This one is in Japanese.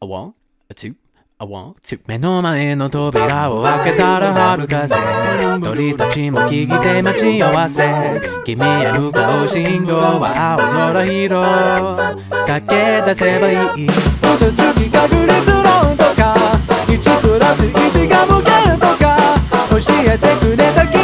A one, a two, a one, two. 目の前の扉を開けたら春風。鳥たちも聞いて待ち合わせ。君へ向かう信号は青空色。駆け出せばいい。嘘星月確率論とか。1プラス1が無限とか。教えてくれた君